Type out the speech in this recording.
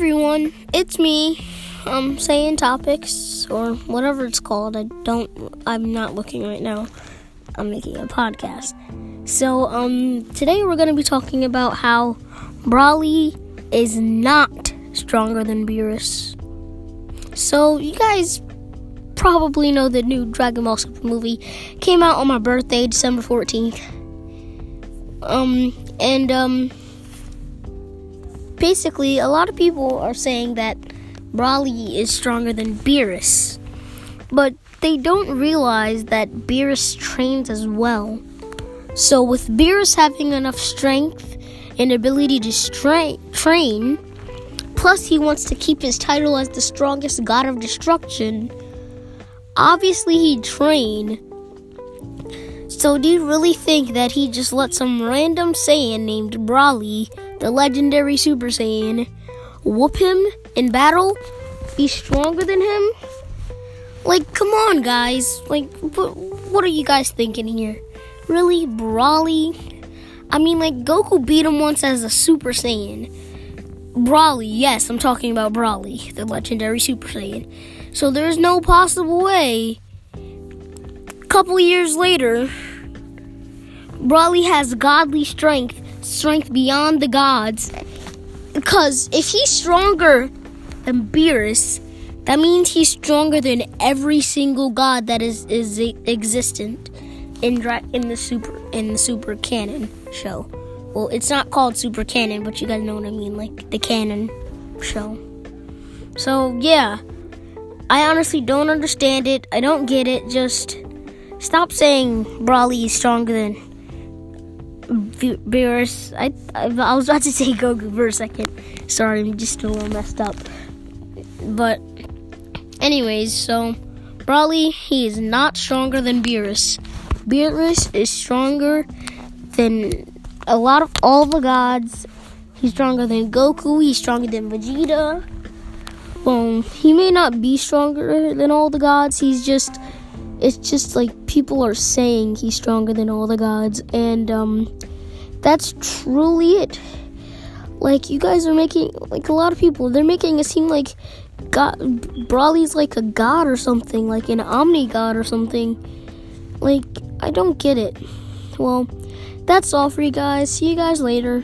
everyone, it's me. Um, saying topics or whatever it's called. I don't. I'm not looking right now. I'm making a podcast. So um, today we're gonna be talking about how Broly is not stronger than Beerus. So you guys probably know the new Dragon Ball Super movie came out on my birthday, December 14th. Um, and um basically, a lot of people are saying that Broly is stronger than Beerus, but they don't realize that Beerus trains as well. So, with Beerus having enough strength and ability to stra- train, plus he wants to keep his title as the strongest god of destruction, obviously he'd train. So, do you really think that he just let some random Saiyan named Broly the legendary Super Saiyan, whoop him in battle, be stronger than him? Like, come on, guys. Like, what, what are you guys thinking here? Really? Broly? I mean, like, Goku beat him once as a Super Saiyan. Broly, yes, I'm talking about Broly, the legendary Super Saiyan. So there's no possible way. Couple years later, Broly has godly strength strength beyond the gods. Because if he's stronger than Beerus, that means he's stronger than every single god that is is existent in in the super in the super canon show. Well, it's not called super canon, but you guys know what I mean, like the canon show. So yeah, I honestly don't understand it. I don't get it. Just stop saying Broly is stronger than Beerus. I, I, I was about to say Goku for a second. Sorry, I'm just a little messed up. But, anyways, so Broly, he is not stronger than Beerus. Beerus is stronger than a lot of all the gods. He's stronger than Goku. He's stronger than Vegeta. Well, he may not be stronger than all the gods. He's just it's just like people are saying he's stronger than all the gods, and um, that's truly it. Like you guys are making like a lot of people, they're making it seem like God, Broly's like a god or something, like an omni god or something. Like I don't get it. Well, that's all for you guys. See you guys later.